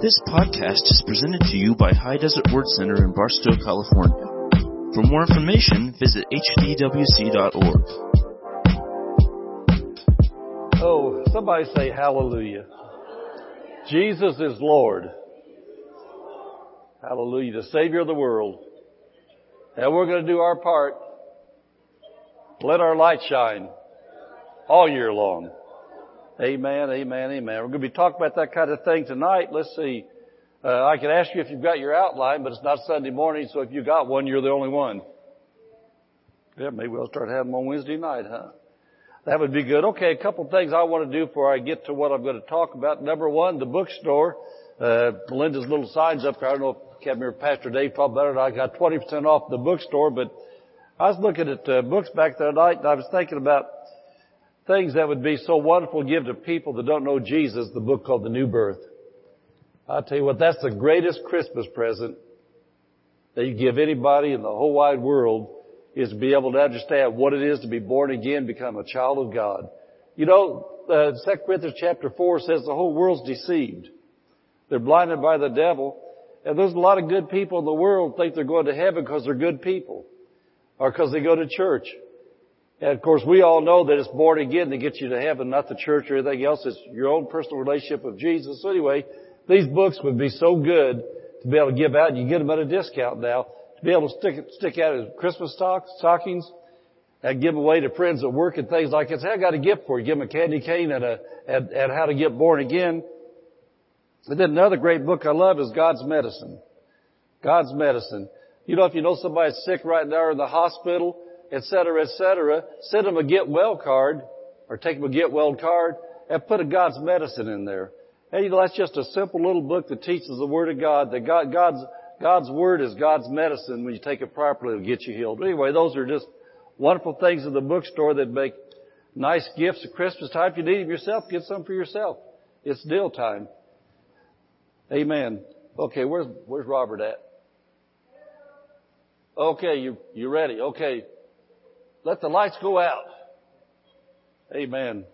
This podcast is presented to you by High Desert Word Center in Barstow, California. For more information, visit hdwc.org. Oh, somebody say hallelujah. Jesus is Lord. Hallelujah. The Savior of the world. And we're going to do our part. Let our light shine all year long. Amen, amen, amen. We're going to be talking about that kind of thing tonight. Let's see. Uh, I can ask you if you've got your outline, but it's not Sunday morning, so if you got one, you're the only one. Yeah, maybe we'll start having them on Wednesday night, huh? That would be good. Okay, a couple of things I want to do before I get to what I'm going to talk about. Number one, the bookstore. Uh, Melinda's little signs up there. I don't know if Kevin or Pastor Dave probably better. I got 20% off the bookstore, but I was looking at uh, books back there tonight and I was thinking about things that would be so wonderful to give to people that don't know Jesus, the book called The New Birth. I'll tell you what, that's the greatest Christmas present that you give anybody in the whole wide world is to be able to understand what it is to be born again, become a child of God. You know, uh, 2 Corinthians chapter 4 says the whole world's deceived. They're blinded by the devil. And there's a lot of good people in the world think they're going to heaven because they're good people. Or because they go to church. And of course, we all know that it's born again to get you to heaven, not the church or anything else. It's your own personal relationship with Jesus. So anyway, these books would be so good to be able to give out. You get them at a discount now. To be able to stick stick out as Christmas stocks, stockings, and give away to friends at work and things like that. Say, I got a gift for you. Give them a candy cane and a, and, and how to get born again. And then another great book I love is God's Medicine. God's Medicine. You know, if you know somebody's sick right now or in the hospital, et cetera, et cetera, send them a get well card or take them a get well card and put a God's medicine in there. Know, that's just a simple little book that teaches the Word of God, that God, God's, God's Word is God's medicine. When you take it properly, it'll get you healed. Anyway, those are just wonderful things in the bookstore that make nice gifts at Christmas time. If you need them yourself, get some for yourself. It's deal time. Amen. Okay, where's, where's Robert at? Okay, you, you ready? Okay. Let the lights go out. Amen.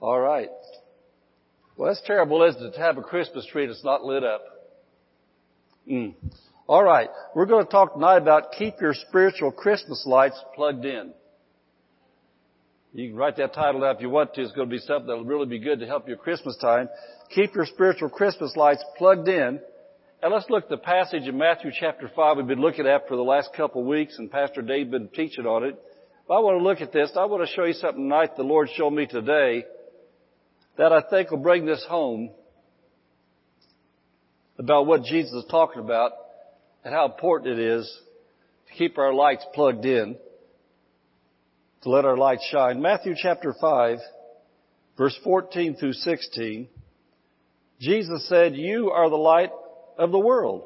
All right. Well, that's terrible, isn't it, to have a Christmas tree that's not lit up? Mm. All right. We're going to talk tonight about keep your spiritual Christmas lights plugged in. You can write that title down if you want to. It's going to be something that'll really be good to help you Christmas time. Keep your spiritual Christmas lights plugged in. And let's look at the passage in Matthew chapter 5 we've been looking at for the last couple of weeks and Pastor Dave been teaching on it. I want to look at this. I want to show you something tonight the Lord showed me today that I think will bring this home about what Jesus is talking about and how important it is to keep our lights plugged in, to let our light shine. Matthew chapter 5, verse 14 through 16, Jesus said, you are the light of the world.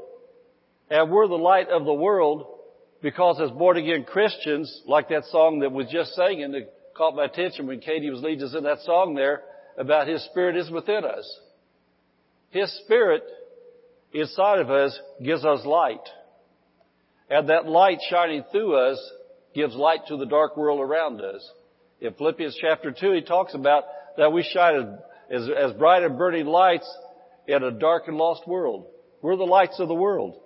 And we're the light of the world because as born again Christians, like that song that was just singing that caught my attention when Katie was leading us in that song there about His Spirit is within us. His Spirit inside of us gives us light. And that light shining through us gives light to the dark world around us. In Philippians chapter 2, he talks about that we shine as, as bright and burning lights in a dark and lost world. We're the lights of the world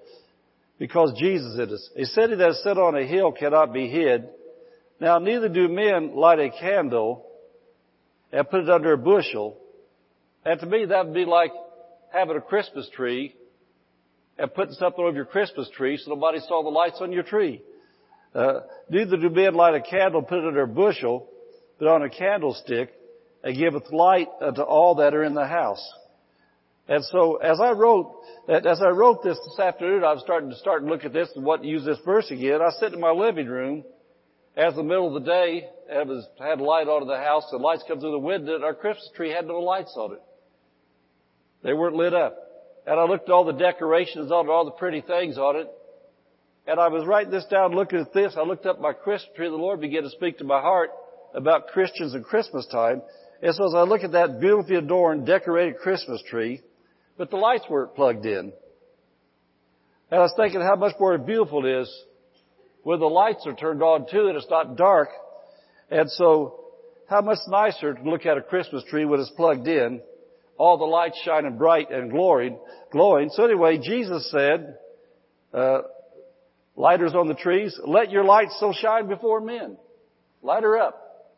because Jesus is us. A city that is set on a hill cannot be hid. Now neither do men light a candle and put it under a bushel. And to me that would be like having a Christmas tree and putting something over your Christmas tree so nobody saw the lights on your tree. Uh, neither do men light a candle, put it under a bushel, but on a candlestick, and giveth light unto all that are in the house. And so as I wrote, as I wrote this this afternoon, I was starting to start and look at this and what use this verse again. I sit in my living room as the middle of the day, it was, had light on in the house, the lights come through the window, and our Christmas tree had no lights on it. They weren't lit up. And I looked at all the decorations on it, all the pretty things on it. And I was writing this down, looking at this. I looked up my Christmas tree, the Lord began to speak to my heart about Christians and Christmas time. And so as I look at that beautifully adorned, decorated Christmas tree, but the lights weren't plugged in. And I was thinking how much more beautiful it is when the lights are turned on too and it's not dark. And so how much nicer to look at a Christmas tree when it's plugged in all the lights shining bright and glowing, glowing. So anyway, Jesus said, uh, lighters on the trees, let your light so shine before men. Light her up.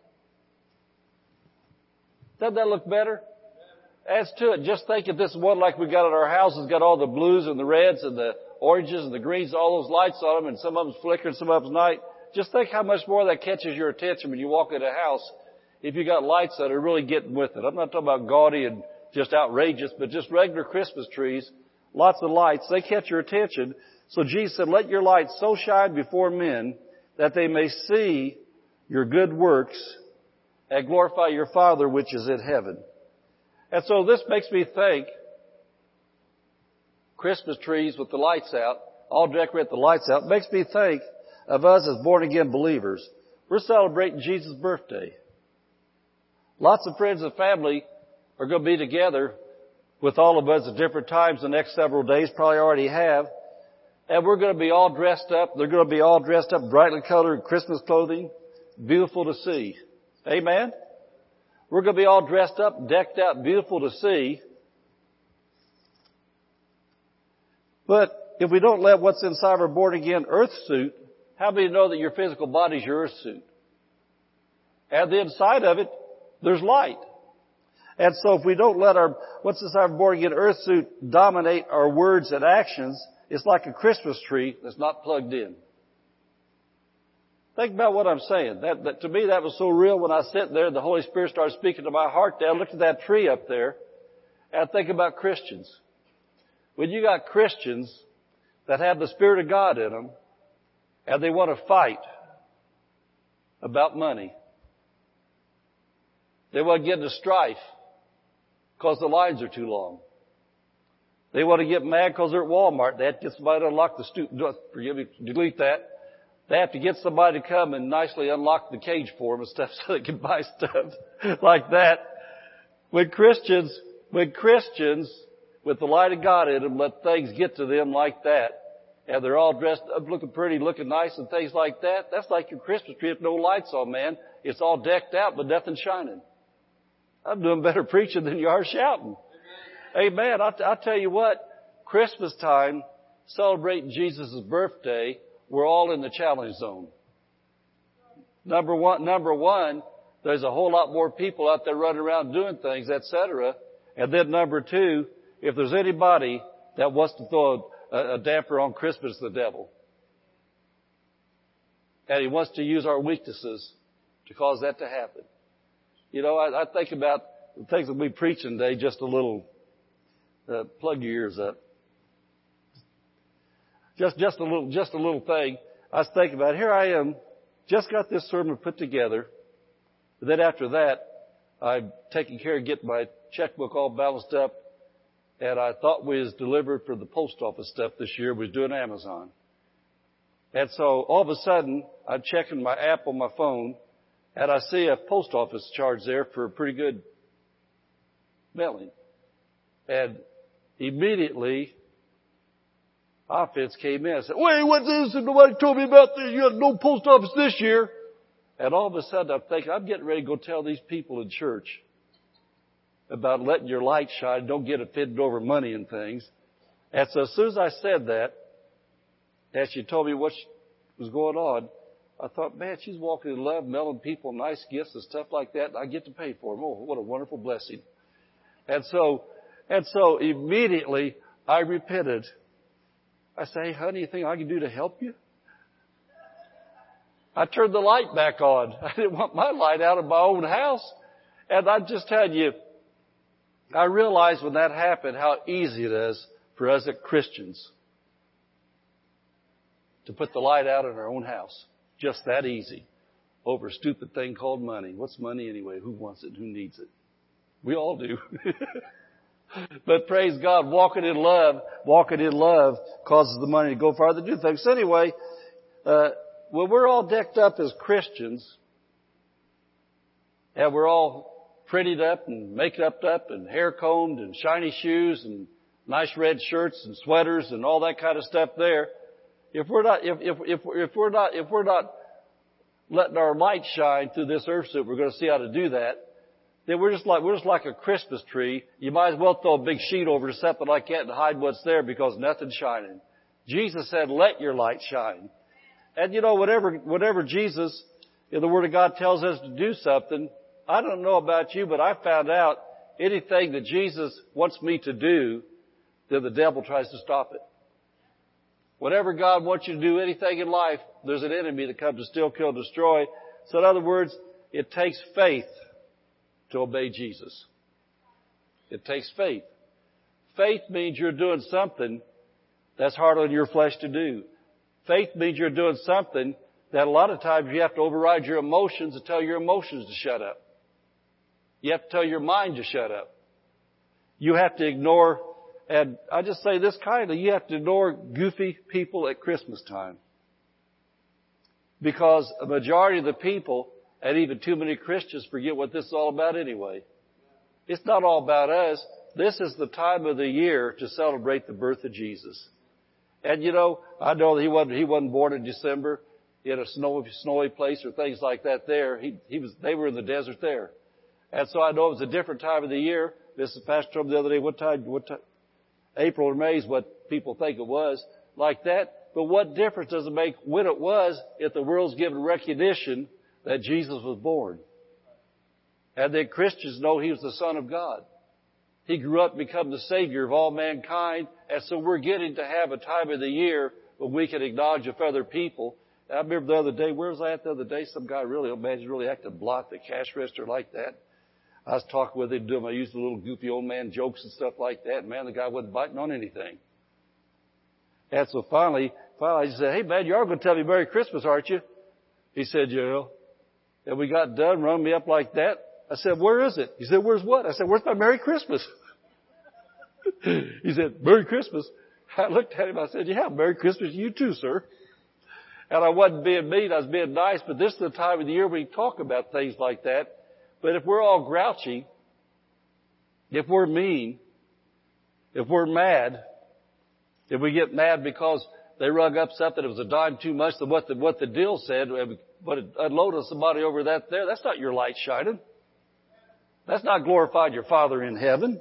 Doesn't that look better? Adds to it. Just think if this one like we got at our house has got all the blues and the reds and the oranges and the greens, all those lights on them, and some of them's flickering, some of them's night. Just think how much more that catches your attention when you walk in a house if you got lights that are really getting with it. I'm not talking about gaudy and just outrageous, but just regular Christmas trees, lots of lights, they catch your attention. So Jesus said, let your light so shine before men that they may see your good works and glorify your Father which is in heaven. And so this makes me think, Christmas trees with the lights out, all decorate the lights out, makes me think of us as born again believers. We're celebrating Jesus' birthday. Lots of friends and family are going to be together with all of us at different times the next several days, probably already have. And we're going to be all dressed up. They're going to be all dressed up, brightly colored Christmas clothing. Beautiful to see. Amen? We're going to be all dressed up, decked out, beautiful to see. But if we don't let what's inside our born again earth suit, how many know that your physical body is your earth suit? And the inside of it, there's light. And so if we don't let our, what's inside our born again earth suit dominate our words and actions, it's like a Christmas tree that's not plugged in. Think about what I'm saying. That, that, to me, that was so real when I sat there, the Holy Spirit started speaking to my heart there. I looked at that tree up there, and I think about Christians. When you got Christians that have the Spirit of God in them, and they want to fight about money. They want to get into strife because the lines are too long. They want to get mad because they're at Walmart. They have to get somebody to unlock the stoop. Forgive me, delete that. They have to get somebody to come and nicely unlock the cage for them and stuff so they can buy stuff like that. When Christians, when Christians with the light of God in them let things get to them like that, and they're all dressed up, looking pretty, looking nice and things like that, that's like your Christmas tree with no lights on, man. It's all decked out, but nothing shining. I'm doing better preaching than you are shouting. Amen. I, I tell you what, Christmas time, celebrating Jesus' birthday, we're all in the challenge zone. Number one, number one, there's a whole lot more people out there running around doing things, etc. And then number two, if there's anybody that wants to throw a, a damper on Christmas, the devil. And he wants to use our weaknesses to cause that to happen. You know, I, I think about the things that we preach today, just a little, uh, plug your ears up. Just, just a little, just a little thing. I was thinking about, here I am, just got this sermon put together. But then after that, I'm taking care of getting my checkbook all balanced up. And I thought we was delivered for the post office stuff this year. We was doing Amazon. And so all of a sudden, I'm checking my app on my phone and I see a post office charge there for a pretty good mailing. And immediately offense came in. I said, wait, what's this? Nobody told me about this. You had no post office this year. And all of a sudden I'm thinking, I'm getting ready to go tell these people in church about letting your light shine. Don't get offended over money and things. And so as soon as I said that, and she told me what was going on, I thought, man, she's walking in love, mailing people nice gifts and stuff like that. And I get to pay for them. Oh, what a wonderful blessing. And so, and so immediately I repented I say, hey, honey, you think I can do to help you? I turned the light back on. I didn't want my light out of my own house. And I just tell you, I realized when that happened how easy it is for us as Christians to put the light out in our own house. Just that easy. Over a stupid thing called money. What's money anyway? Who wants it? Who needs it? We all do. but praise God, walking in love, walking in love causes the money to go farther to do things. So anyway, uh, when we're all decked up as Christians, and we're all prettied up and make up up and hair combed and shiny shoes and nice red shirts and sweaters and all that kind of stuff there, if we're not, if, if, if, if we're not, if we're not letting our light shine through this earth suit, we're going to see how to do that then we're just like, we're just like a Christmas tree. You might as well throw a big sheet over something like that and hide what's there because nothing's shining. Jesus said, let your light shine. And you know, whatever, whatever Jesus, in the Word of God tells us to do something, I don't know about you, but I found out anything that Jesus wants me to do, then the devil tries to stop it. Whatever God wants you to do, anything in life, there's an enemy that comes to steal, kill, destroy. So in other words, it takes faith to obey Jesus. It takes faith. Faith means you're doing something that's hard on your flesh to do. Faith means you're doing something that a lot of times you have to override your emotions and tell your emotions to shut up. You have to tell your mind to shut up. You have to ignore, and I just say this kindly, you have to ignore goofy people at Christmas time. Because a majority of the people, and even too many Christians, forget what this is all about anyway. It's not all about us. This is the time of the year to celebrate the birth of Jesus. And you know, I know that he wasn't, he wasn't born in December in a snowy, snowy place or things like that there. He, he was, they were in the desert there. And so I know it was a different time of the year. This is Pastor told the other day, what time, what time, April or May is what people think it was, like that. But what difference does it make when it was if the world's given recognition that Jesus was born? And that Christians know He was the Son of God. He grew up to become the Savior of all mankind. And so we're getting to have a time of the year when we can acknowledge of other people. I remember the other day, where was I at the other day? Some guy really, oh man, he's really acting block the cash register like that. I was talking with him, doing, I used a little goofy old man jokes and stuff like that. And man, the guy wasn't biting on anything. And so finally, finally I said, hey man, you are going to tell me Merry Christmas, aren't you? He said, yeah. And we got done, run me up like that. I said, where is it? He said, where's what? I said, where's my Merry Christmas? he said, Merry Christmas. I looked at him, I said, yeah, Merry Christmas to you too, sir. And I wasn't being mean, I was being nice, but this is the time of the year we talk about things like that. But if we're all grouchy, if we're mean, if we're mad, if we get mad because they rug up something that was a dime too much than what the, what the deal said, but it unloaded somebody over that there, that's not your light shining. That's not glorified your Father in heaven.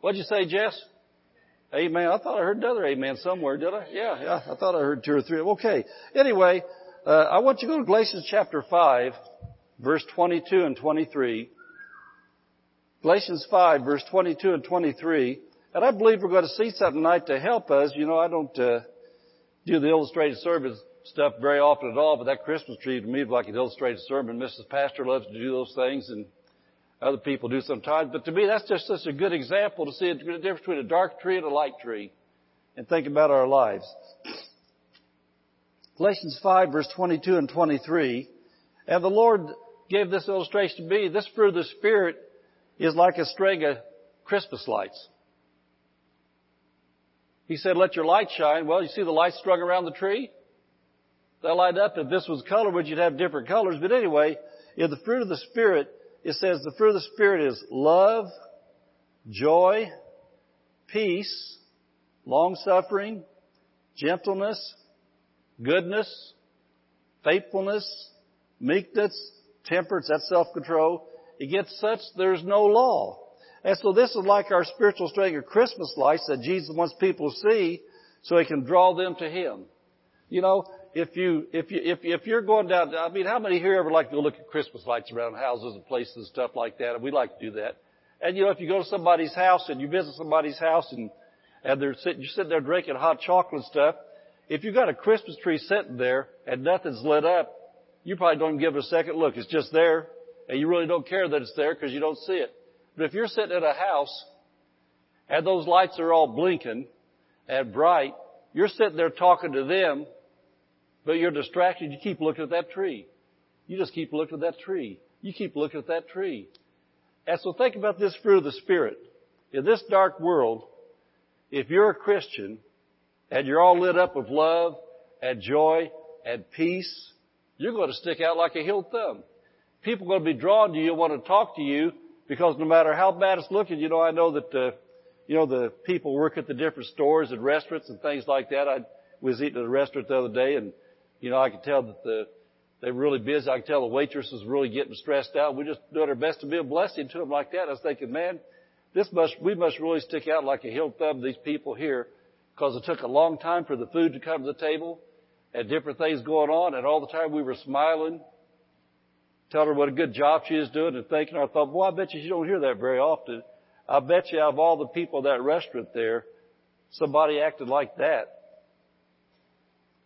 What'd you say, Jess? Amen. I thought I heard another amen somewhere, did I? Yeah, yeah. I thought I heard two or three. Okay. Anyway, uh, I want you to go to Galatians chapter 5, verse 22 and 23. Galatians 5, verse 22 and 23. And I believe we're going to see something tonight to help us. You know, I don't uh, do the illustrated sermon stuff very often at all, but that Christmas tree to me is like an illustrated sermon. Mrs. Pastor loves to do those things, and other people do sometimes. But to me, that's just such a good example to see the difference between a dark tree and a light tree and think about our lives. Galatians 5 verse 22 and 23. And the Lord gave this illustration to me. This fruit of the Spirit is like a string of Christmas lights. He said, let your light shine. Well, you see the lights strung around the tree? They light up. If this was color, would you'd have different colors. But anyway, in the fruit of the Spirit, it says the fruit of the Spirit is love, joy, peace, long suffering, gentleness, goodness, faithfulness, meekness, temperance, that's self-control. It gets such there's no law. And so this is like our spiritual string of Christmas lights that Jesus wants people to see so he can draw them to him. You know, if you, if you, if, if you're going down, I mean, how many here ever like to go look at Christmas lights around houses and places and stuff like that? And we like to do that. And you know, if you go to somebody's house and you visit somebody's house and, and they're sitting, you're sitting there drinking hot chocolate and stuff, if you've got a Christmas tree sitting there and nothing's lit up, you probably don't give it a second look. It's just there and you really don't care that it's there because you don't see it. But if you're sitting at a house and those lights are all blinking and bright, you're sitting there talking to them but you're distracted. You keep looking at that tree. You just keep looking at that tree. You keep looking at that tree. And so think about this fruit of the Spirit. In this dark world, if you're a Christian and you're all lit up with love and joy and peace, you're going to stick out like a healed thumb. People are going to be drawn to you want to talk to you because no matter how bad it's looking, you know, I know that, uh, you know, the people work at the different stores and restaurants and things like that. I was eating at a restaurant the other day and you know, I could tell that the They were really busy. I could tell the waitress was really getting stressed out. We just doing our best to be a blessing to them like that. I was thinking, man, this must, we must really stick out like a hill thumb these people here because it took a long time for the food to come to the table and different things going on and all the time we were smiling, telling her what a good job she is doing and thanking her. I thought, boy, I bet you you don't hear that very often. I bet you out of all the people in that restaurant there, somebody acted like that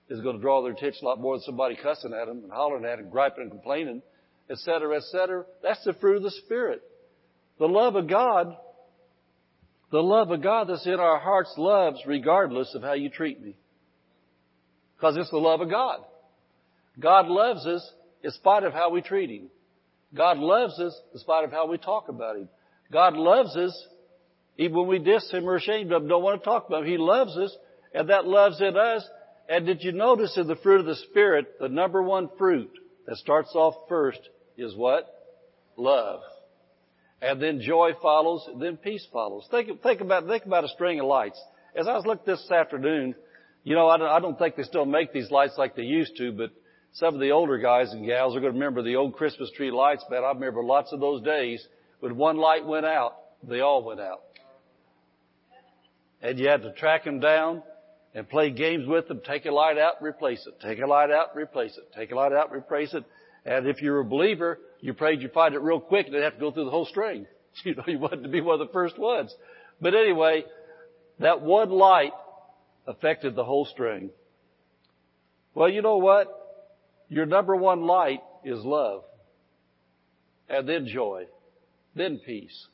is going to draw their attention a lot more than somebody cussing at them and hollering at them, griping and complaining, et cetera, et cetera. That's the fruit of the Spirit. The love of God, the love of God that's in our hearts loves regardless of how you treat me. Because it's the love of God. God loves us in spite of how we treat Him. God loves us in spite of how we talk about Him. God loves us even when we diss Him or ashamed of Him, don't want to talk about Him. He loves us, and that love's in us. And did you notice in the fruit of the Spirit, the number one fruit that starts off first is what? Love. And then joy follows, then peace follows. Think, think about, think about a string of lights. As I was looking this afternoon, you know, I don't, I don't think they still make these lights like they used to, but some of the older guys and gals are going to remember the old Christmas tree lights, man. I remember lots of those days when one light went out, they all went out. And you had to track them down and play games with them. Take a light out, replace it. Take a light out, replace it. Take a light out, replace it. And if you're a believer, you prayed you find it real quick and they'd have to go through the whole string. You know, you wanted to be one of the first ones. But anyway, that one light affected the whole string. Well, you know what? Your number one light is love. And then joy. Then peace.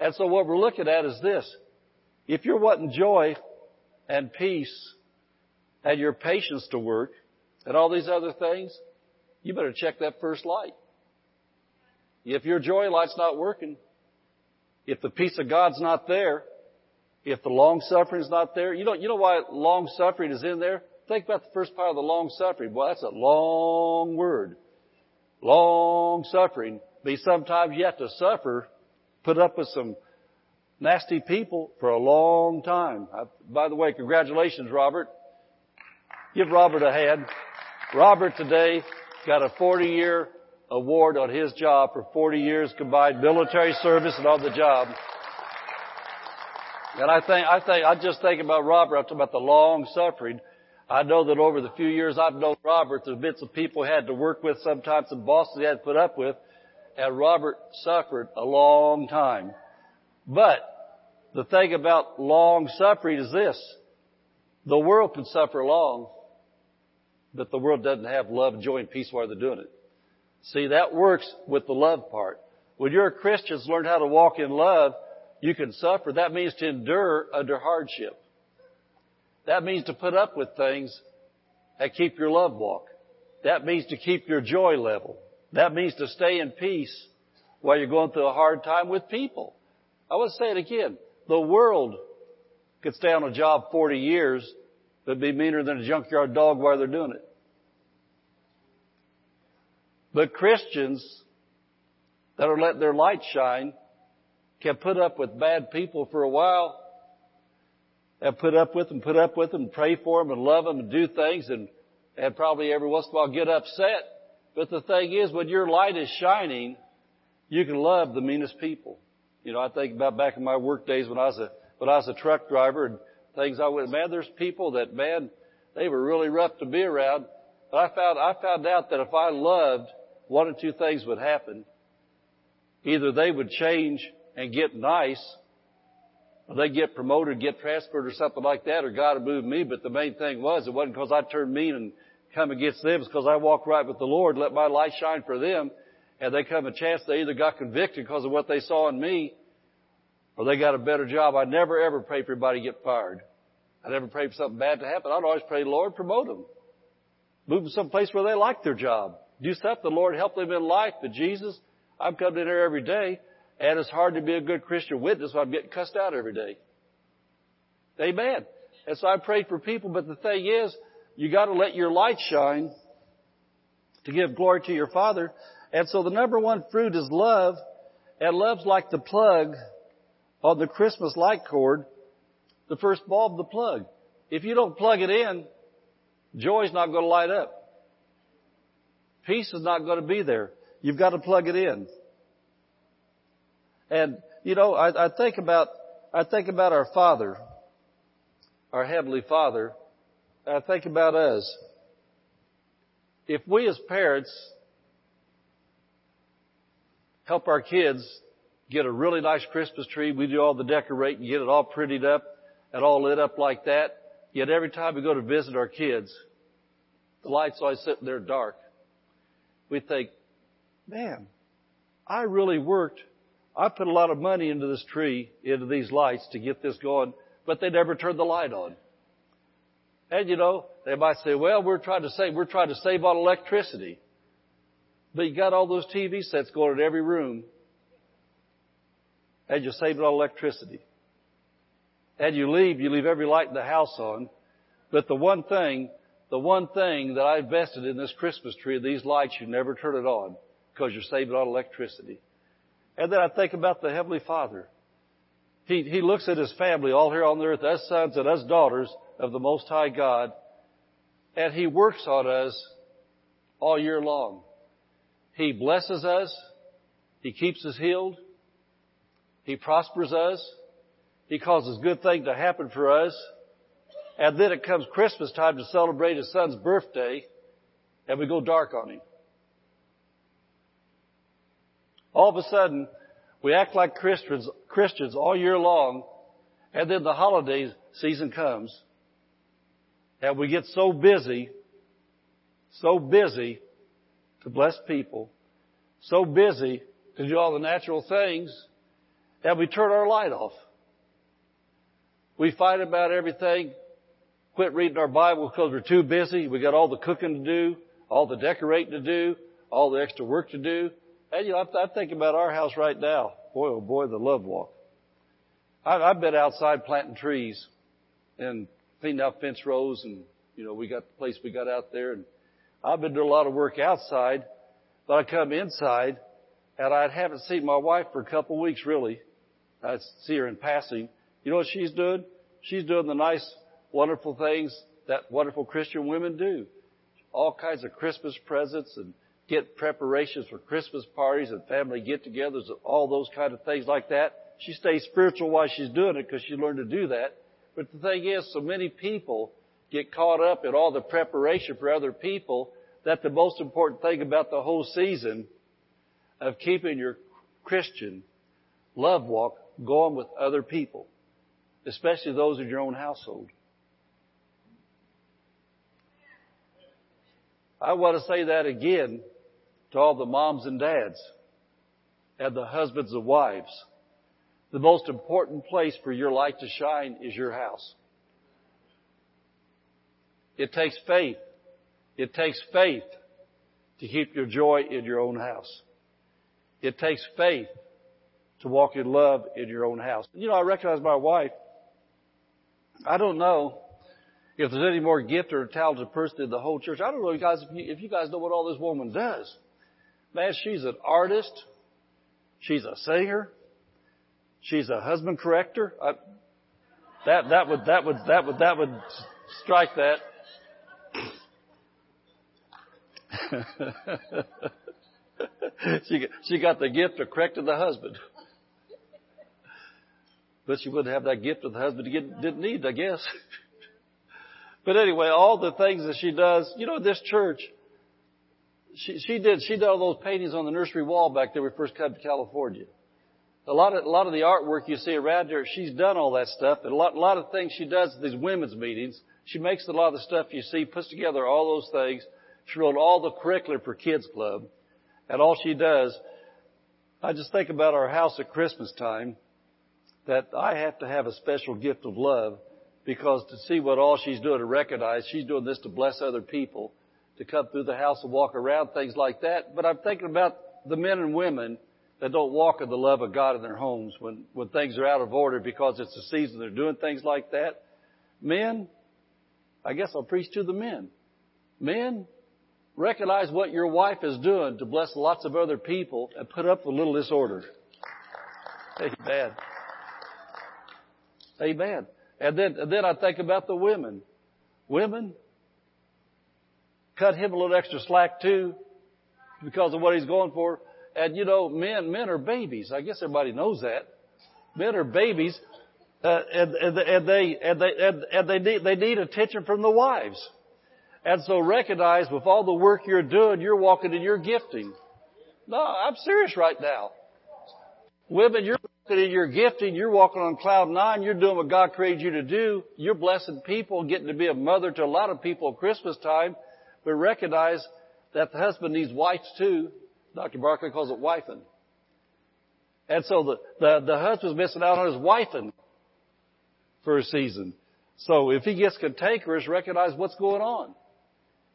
And so what we're looking at is this. If you're wanting joy and peace and your patience to work and all these other things, you better check that first light. If your joy light's not working, if the peace of God's not there, if the long suffering's not there, you know, you know why long suffering is in there? Think about the first part of the long suffering. Well, that's a long word. Long suffering. Be sometimes you have to suffer, put up with some nasty people for a long time. I, by the way, congratulations, Robert. Give Robert a hand. Robert today got a 40 year award on his job for 40 years combined military service and on the job. And I think, I think, I just think about Robert, I'm talking about the long suffering. I know that over the few years I've known Robert, the bits of people he had to work with sometimes in bosses he had to put up with, and Robert suffered a long time. But the thing about long suffering is this. The world can suffer long, but the world doesn't have love, joy, and peace while they're doing it. See, that works with the love part. When you're a Christian, learn how to walk in love, you can suffer. That means to endure under hardship. That means to put up with things that keep your love walk. That means to keep your joy level. That means to stay in peace while you're going through a hard time with people. I want to say it again. The world could stay on a job 40 years, but be meaner than a junkyard dog while they're doing it. But Christians that are letting their light shine can put up with bad people for a while and put up with them, put up with them, pray for them and love them and do things and, and probably every once in a while get upset. But the thing is, when your light is shining, you can love the meanest people. You know, I think about back in my work days when I was a, when I was a truck driver and things I went, man, there's people that, man, they were really rough to be around. But I found, I found out that if I loved, one or two things would happen. Either they would change and get nice, or they get promoted, get transferred or something like that, or God would move me. But the main thing was, it wasn't because I turned mean and come against them. It's because I walked right with the Lord, let my light shine for them, and they come a chance they either got convicted because of what they saw in me, or they got a better job. I never ever pray for anybody to get fired. I never pray for something bad to happen. I'd always pray, Lord, promote them. Move them someplace where they like their job. Do stuff the Lord help them in life. But Jesus, I'm coming in here every day, and it's hard to be a good Christian witness when I'm getting cussed out every day. Amen. And so I prayed for people, but the thing is, you gotta let your light shine to give glory to your Father. And so the number one fruit is love, and love's like the plug on the Christmas light cord, the first bulb of the plug. If you don't plug it in, joy's not going to light up. Peace is not going to be there. You've got to plug it in. And, you know, I, I think about, I think about our Father, our Heavenly Father, I think about us. If we as parents help our kids get a really nice Christmas tree, we do all the decorating, get it all prettied up and all lit up like that, yet every time we go to visit our kids, the light's always sitting there dark. We think, man, I really worked. I put a lot of money into this tree, into these lights to get this going, but they never turned the light on. And you know, they might say, well, we're trying to save, we're trying to save on electricity. But you got all those TV sets going in every room. And you're saving on electricity. And you leave, you leave every light in the house on. But the one thing, the one thing that I invested in this Christmas tree, these lights, you never turn it on because you're saving on electricity. And then I think about the Heavenly Father. He, he looks at His family all here on the earth, us sons and us daughters of the Most High God, and He works on us all year long. He blesses us. He keeps us healed. He prospers us. He causes good things to happen for us. And then it comes Christmas time to celebrate His son's birthday, and we go dark on Him. All of a sudden, we act like Christians, Christians all year long, and then the holiday season comes, and we get so busy, so busy to bless people, so busy to do all the natural things, that we turn our light off. We fight about everything, quit reading our Bible because we're too busy. We got all the cooking to do, all the decorating to do, all the extra work to do. And you know, I'm, thinking about our house right now. Boy, oh boy, the love walk. I, I've been outside planting trees and cleaning out fence rows and, you know, we got the place we got out there and I've been doing a lot of work outside, but I come inside and I haven't seen my wife for a couple of weeks really. I see her in passing. You know what she's doing? She's doing the nice, wonderful things that wonderful Christian women do. All kinds of Christmas presents and get preparations for Christmas parties and family get-togethers and all those kind of things like that. She stays spiritual while she's doing it because she learned to do that. But the thing is, so many people get caught up in all the preparation for other people that the most important thing about the whole season of keeping your Christian love walk going with other people, especially those in your own household. I want to say that again to all the moms and dads and the husbands and wives. The most important place for your light to shine is your house. It takes faith. It takes faith to keep your joy in your own house. It takes faith to walk in love in your own house. You know, I recognize my wife. I don't know if there's any more gifted or talented person in the whole church. I don't know, you guys, if you, if you guys know what all this woman does. Man, she's an artist. She's a singer. She's a husband corrector. I, that that would that would that would that would strike that. She she got the gift of correcting the husband, but she wouldn't have that gift of the husband didn't need, I guess. but anyway, all the things that she does, you know, this church, she she did she did all those paintings on the nursery wall back there when we first came to California a lot of a lot of the artwork you see around her, she's done all that stuff. And a lot a lot of things she does at these women's meetings. She makes a lot of the stuff you see, puts together all those things. She wrote all the curriculum for Kids Club, and all she does. I just think about our house at Christmas time. That I have to have a special gift of love because to see what all she's doing to recognize she's doing this to bless other people, to come through the house and walk around, things like that. But I'm thinking about the men and women that don't walk in the love of God in their homes when, when things are out of order because it's a season they're doing things like that. Men, I guess I'll preach to the men. Men, recognize what your wife is doing to bless lots of other people and put up with a little disorder. Amen. Amen. And then, and then I think about the women. Women, cut him a little extra slack too because of what he's going for. And you know, men, men are babies. I guess everybody knows that. Men are babies, uh, and, and, and they, and they, and, and they need, they need attention from the wives. And so recognize with all the work you're doing, you're walking in your gifting. No, I'm serious right now. Women, you're walking in your gifting, you're walking on cloud nine, you're doing what God created you to do, you're blessing people, getting to be a mother to a lot of people at Christmas time, but recognize that the husband needs wives too. Dr. Barclay calls it wifing. And so the, the, the husband's missing out on his wifing for a season. So if he gets cantankerous, recognize what's going on.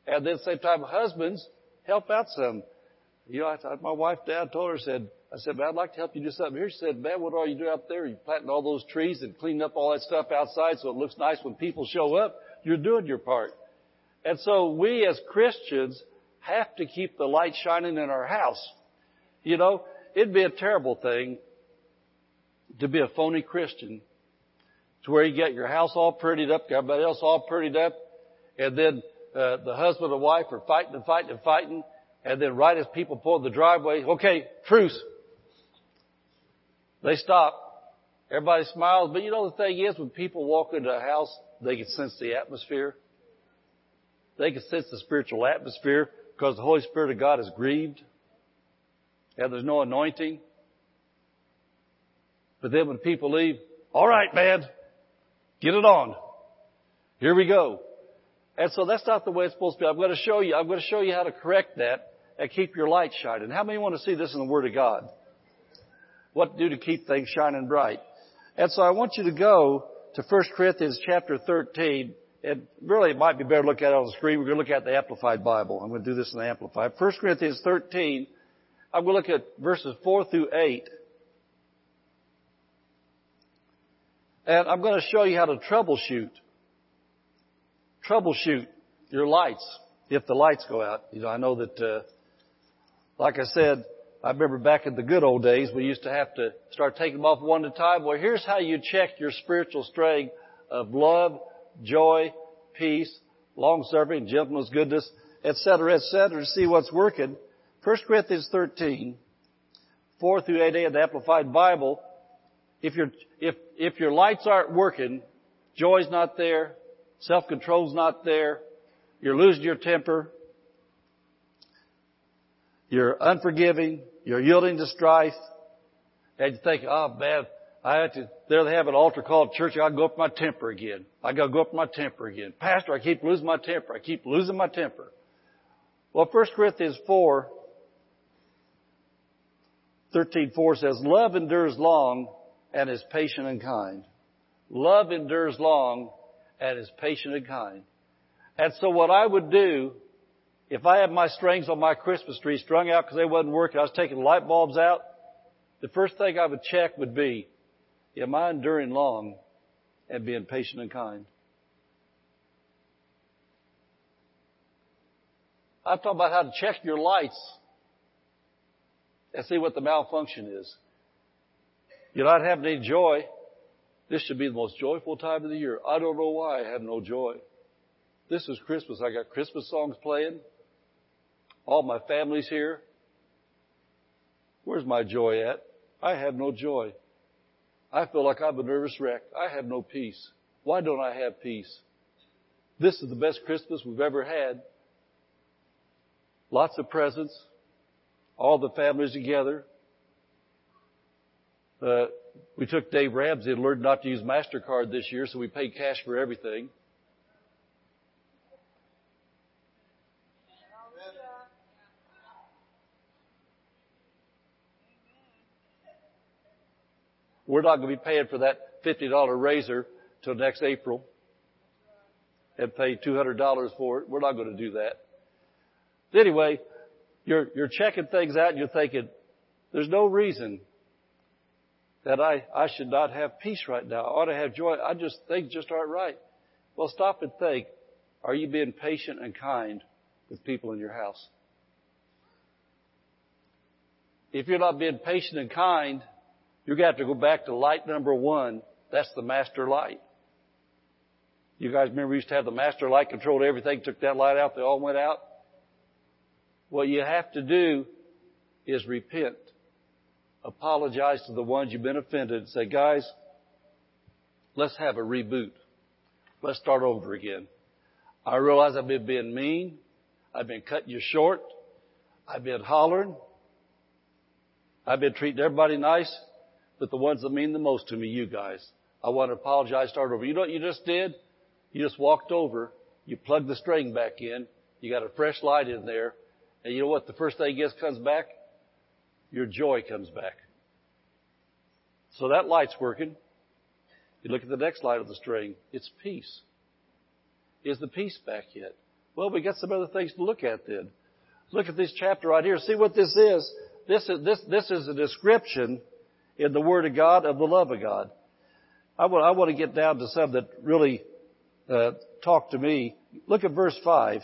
And then the same time, husbands, help out some. You know, I, my wife, dad told her, said, I said, man, I'd like to help you do something here. She said, man, what are you doing out there? You're planting all those trees and cleaning up all that stuff outside so it looks nice when people show up. You're doing your part. And so we as Christians have to keep the light shining in our house. You know, it'd be a terrible thing to be a phony Christian to where you get your house all prettied up, everybody else all prettied up, and then uh, the husband and wife are fighting and fighting and fighting, and then right as people pull the driveway, okay, truce. They stop. Everybody smiles, but you know the thing is, when people walk into a house, they can sense the atmosphere. They can sense the spiritual atmosphere because the Holy Spirit of God is grieved and there's no anointing. But then when people leave, all right, man, get it on. Here we go. And so that's not the way it's supposed to be. I'm going to show you, I'm going to show you how to correct that and keep your light shining. How many want to see this in the Word of God? What to do to keep things shining bright? And so I want you to go to 1 Corinthians chapter 13. And really it might be better to look at it on the screen. We're going to look at the Amplified Bible. I'm going to do this in the Amplified. 1 Corinthians 13. I'm going to look at verses 4 through 8. And I'm going to show you how to troubleshoot troubleshoot your lights if the lights go out. You know, I know that, uh, like I said, I remember back in the good old days, we used to have to start taking them off one at a time. Well, here's how you check your spiritual strength of love, joy, peace, long-suffering, gentleness, goodness, etc., etc., to see what's working. 1 Corinthians 13, 4 through 8a of the Amplified Bible, if your, if, if your lights aren't working, joy's not there, Self-control's not there. You're losing your temper. You're unforgiving. You're yielding to strife. And you think, oh man, I have to, there they have an altar called church. I gotta go up my temper again. I gotta go up my temper again. Pastor, I keep losing my temper. I keep losing my temper. Well, 1 Corinthians 4, 13, 4 says, love endures long and is patient and kind. Love endures long and is patient and kind. And so what I would do, if I had my strings on my Christmas tree strung out because they wasn't working, I was taking light bulbs out, the first thing I would check would be, am I enduring long and being patient and kind? I'm talking about how to check your lights and see what the malfunction is. You're not having any joy. This should be the most joyful time of the year. I don't know why I have no joy. This is Christmas. I got Christmas songs playing. All my family's here. Where's my joy at? I have no joy. I feel like I'm a nervous wreck. I have no peace. Why don't I have peace? This is the best Christmas we've ever had. Lots of presents. All the families together. Uh, we took Dave Ramsey and learned not to use MasterCard this year, so we paid cash for everything. We're not going to be paying for that $50 razor till next April and pay $200 for it. We're not going to do that. Anyway, you're, you're checking things out and you're thinking, there's no reason that I, I should not have peace right now. I ought to have joy. I just think just aren't right. Well, stop and think. Are you being patient and kind with people in your house? If you're not being patient and kind, you're going to have to go back to light number one. That's the master light. You guys remember we used to have the master light controlled everything, took that light out, they all went out. What you have to do is repent. Apologize to the ones you've been offended. And say, guys, let's have a reboot. Let's start over again. I realize I've been being mean. I've been cutting you short. I've been hollering. I've been treating everybody nice, but the ones that mean the most to me, you guys. I want to apologize, start over. You know what you just did? You just walked over, you plugged the string back in, you got a fresh light in there, and you know what the first thing gets comes back? Your joy comes back. So that light's working. You look at the next light of the string, it's peace. Is the peace back yet? Well, we got some other things to look at then. Look at this chapter right here. See what this is. This is, this, this is a description in the Word of God of the love of God. I want, I want to get down to some that really uh, talk to me. Look at verse 5.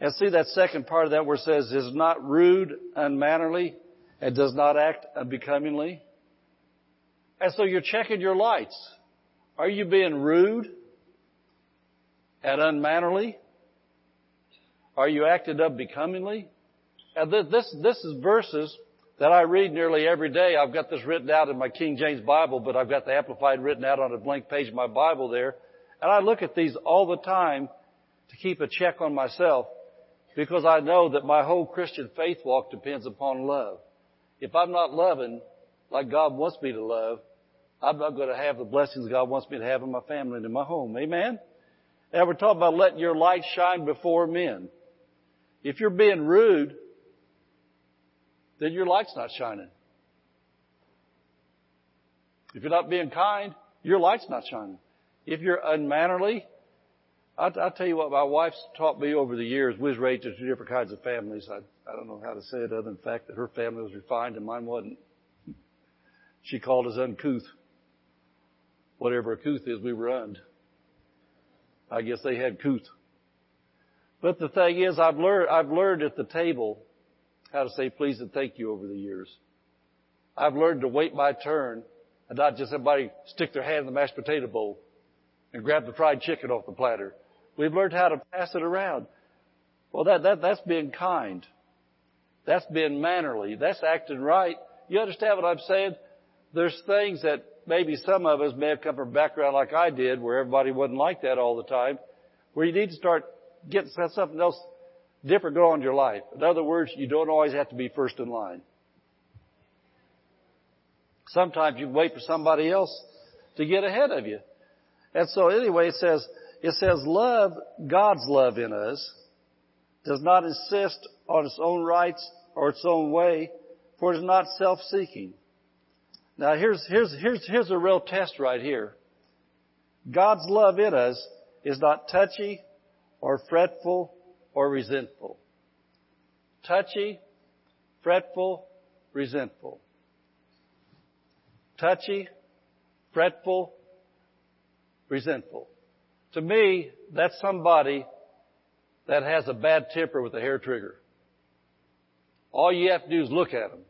And see that second part of that where it says, is not rude, unmannerly, and does not act unbecomingly. And so you're checking your lights. Are you being rude and unmannerly? Are you acting unbecomingly? And this, this is verses that I read nearly every day. I've got this written out in my King James Bible, but I've got the Amplified written out on a blank page of my Bible there. And I look at these all the time to keep a check on myself because I know that my whole Christian faith walk depends upon love. If I'm not loving like God wants me to love, I'm not going to have the blessings God wants me to have in my family and in my home. Amen? And we're talking about letting your light shine before men. If you're being rude, then your light's not shining. If you're not being kind, your light's not shining. If you're unmannerly, I'll, I'll tell you what my wife's taught me over the years. We was raised in two different kinds of families. I, I don't know how to say it other than the fact that her family was refined and mine wasn't. She called us uncouth. Whatever a couth is, we were und. I guess they had couth. But the thing is, I've learned, I've learned at the table how to say please and thank you over the years. I've learned to wait my turn and not just somebody stick their hand in the mashed potato bowl and grab the fried chicken off the platter. We've learned how to pass it around. Well, that, that, that's being kind. That's being mannerly. That's acting right. You understand what I'm saying? There's things that maybe some of us may have come from a background like I did, where everybody wasn't like that all the time, where you need to start getting something else different going on in your life. In other words, you don't always have to be first in line. Sometimes you wait for somebody else to get ahead of you. And so anyway, it says, it says love, God's love in us, does not insist on its own rights or its own way, for it is not self-seeking. Now here's, here's, here's, here's a real test right here. God's love in us is not touchy or fretful or resentful. Touchy, fretful, resentful. Touchy, fretful, resentful. To me, that's somebody that has a bad temper with a hair trigger. All you have to do is look at them.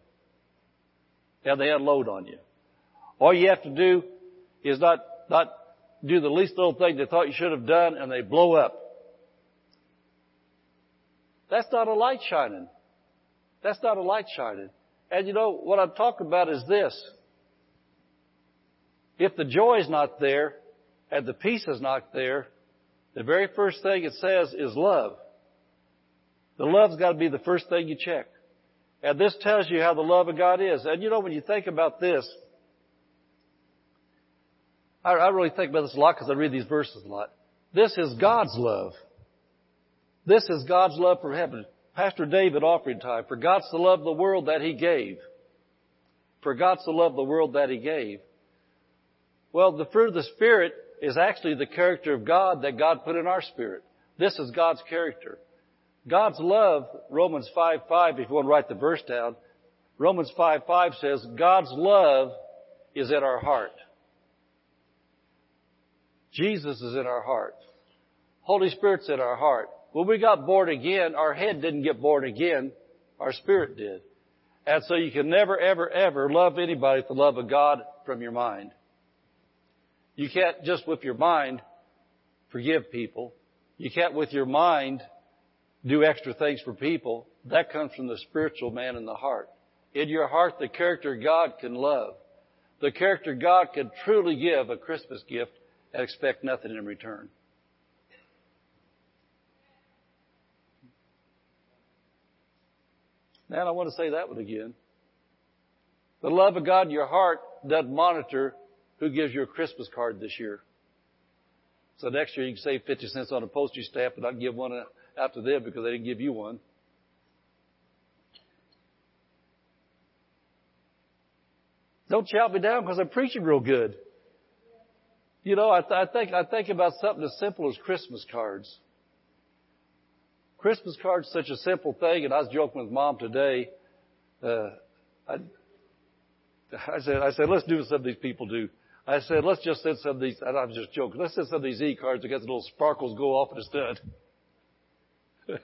And they unload on you. All you have to do is not, not do the least little thing they thought you should have done and they blow up. That's not a light shining. That's not a light shining. And you know, what I'm talking about is this. If the joy is not there and the peace is not there, the very first thing it says is love. The love's got to be the first thing you check. And this tells you how the love of God is. And you know, when you think about this, I, I really think about this a lot because I read these verses a lot. This is God's love. This is God's love from heaven. Pastor David offering time. For God's to love the world that He gave. For God's to love the world that He gave. Well, the fruit of the Spirit is actually the character of God that God put in our spirit. This is God's character. God's love, Romans 5, 5, if you want to write the verse down, Romans 5, 5 says, God's love is in our heart. Jesus is in our heart. Holy Spirit's in our heart. When we got born again, our head didn't get born again, our spirit did. And so you can never, ever, ever love anybody with the love of God from your mind. You can't just with your mind forgive people. You can't with your mind do extra things for people. That comes from the spiritual man in the heart. In your heart, the character God can love. The character God can truly give a Christmas gift and expect nothing in return. Man, I want to say that one again. The love of God in your heart doesn't monitor who gives you a Christmas card this year. So next year you can save 50 cents on a postage stamp and not give one out to them because they didn't give you one. Don't shout me down because I'm preaching real good. You know, I, th- I think I think about something as simple as Christmas cards. Christmas cards such a simple thing, and I was joking with mom today. Uh, I, I said, I said, let's do what some of these people do. I said, let's just send some of these, and I was just joking, let's send some of these e-cards that got the little sparkles go off it's done.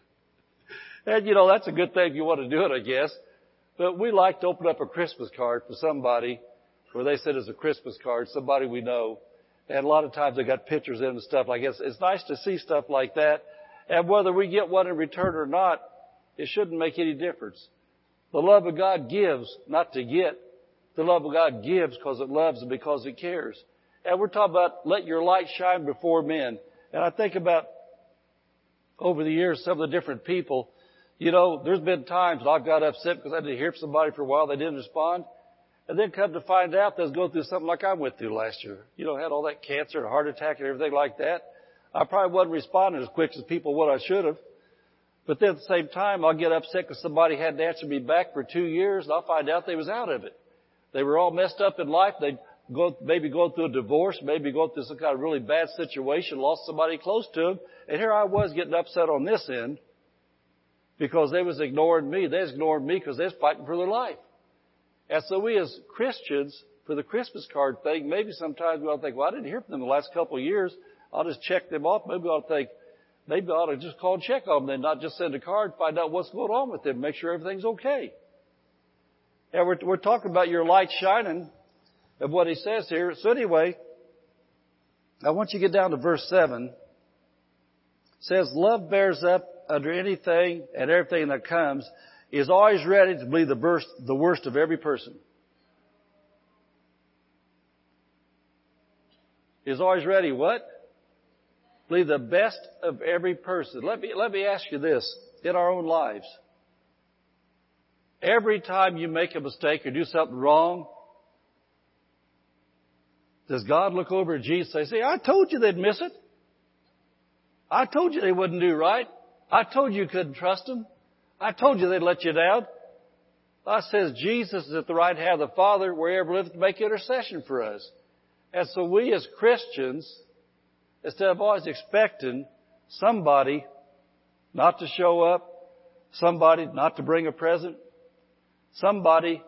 and you know, that's a good thing if you want to do it, I guess. But we like to open up a Christmas card for somebody where they said it's a Christmas card, somebody we know. And a lot of times they got pictures in and stuff like that. It's nice to see stuff like that. And whether we get one in return or not, it shouldn't make any difference. The love of God gives, not to get. The love of God gives because it loves and because it cares. And we're talking about let your light shine before men. And I think about over the years some of the different people you know, there's been times I've got upset because I didn't hear from somebody for a while, they didn't respond. And then come to find out they was going through something like I went through last year. You know, had all that cancer and heart attack and everything like that. I probably wasn't responding as quick as people what I should have. But then at the same time, I'll get upset because somebody hadn't answered me back for two years and I'll find out they was out of it. They were all messed up in life. They'd go, maybe going through a divorce, maybe going through some kind of really bad situation, lost somebody close to them. And here I was getting upset on this end because they was ignoring me. They was ignoring me because they was fighting for their life. And so we as Christians, for the Christmas card thing, maybe sometimes we ought to think, well, I didn't hear from them the last couple of years. I'll just check them off. Maybe to think, maybe I ought to just call and check on them and not just send a card, find out what's going on with them, make sure everything's okay. And we're, we're talking about your light shining of what he says here. So anyway, I want you to get down to verse 7. It says, love bears up under anything and everything that comes is always ready to believe the worst, the worst of every person. Is always ready what? Believe the best of every person. Let me, let me ask you this in our own lives. Every time you make a mistake or do something wrong, does God look over at Jesus and say, see, I told you they'd miss it. I told you they wouldn't do right. I told you you couldn't trust them. I told you they'd let you down. I says Jesus is at the right hand of the Father wherever liveth to make intercession for us. And so we as Christians, instead of always expecting somebody not to show up, somebody not to bring a present, somebody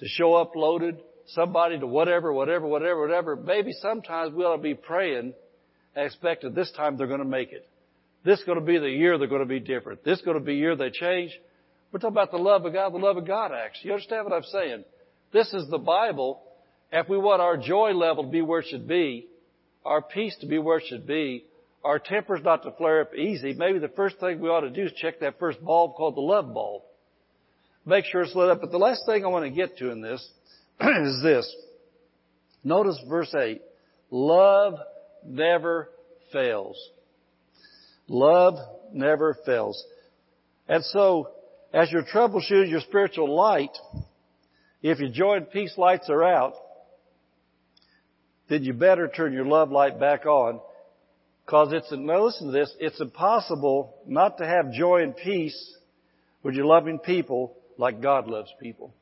to show up loaded, somebody to whatever, whatever, whatever, whatever, maybe sometimes we ought to be praying and expecting this time they're going to make it. This is going to be the year they're going to be different. This is going to be the year they change. We're talking about the love of God. The love of God acts. You understand what I'm saying? This is the Bible. If we want our joy level to be where it should be, our peace to be where it should be, our tempers not to flare up easy, maybe the first thing we ought to do is check that first bulb called the love bulb. Make sure it's lit up. But the last thing I want to get to in this is this. Notice verse 8. Love never fails. Love never fails. And so, as you're troubleshooting your spiritual light, if your joy and peace lights are out, then you better turn your love light back on. Cause it's, now listen to this, it's impossible not to have joy and peace with you're loving people like God loves people.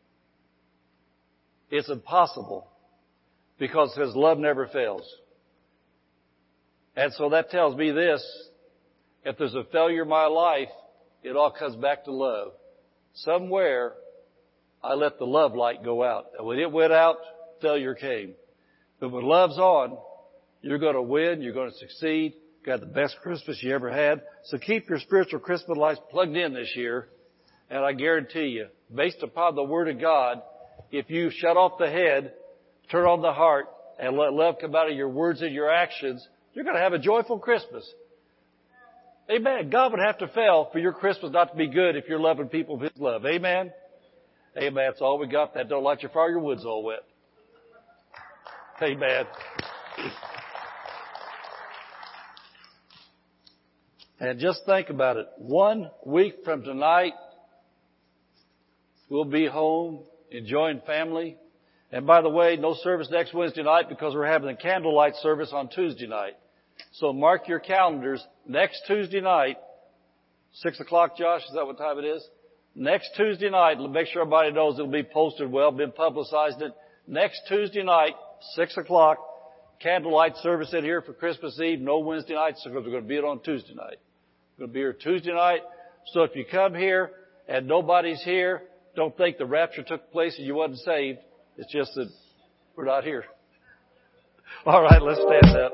It's impossible because His love never fails. And so that tells me this, if there's a failure in my life, it all comes back to love. Somewhere, I let the love light go out. And when it went out, failure came. But when love's on, you're going to win, you're going to succeed, got the best Christmas you ever had. So keep your spiritual Christmas lights plugged in this year. And I guarantee you, based upon the Word of God, if you shut off the head, turn on the heart, and let love come out of your words and your actions, you're going to have a joyful Christmas. Amen. God would have to fail for your Christmas not to be good if you're loving people with His love. Amen. Amen. That's all we got. That don't light your fire, your wood's all wet. Amen. And just think about it. One week from tonight, we'll be home enjoying family. And by the way, no service next Wednesday night because we're having a candlelight service on Tuesday night. So mark your calendars. Next Tuesday night, six o'clock, Josh, is that what time it is? Next Tuesday night, make sure everybody knows it'll be posted well, been publicized it. Next Tuesday night, six o'clock, candlelight service in here for Christmas Eve. No Wednesday nights because we're going to be it on Tuesday night. We're going to be here Tuesday night. So if you come here and nobody's here, don't think the rapture took place and you wasn't saved. It's just that we're not here. All right, let's stand up.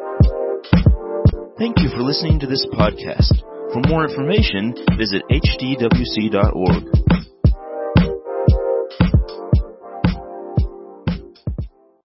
Thank you for listening to this podcast. For more information, visit hdwc.org.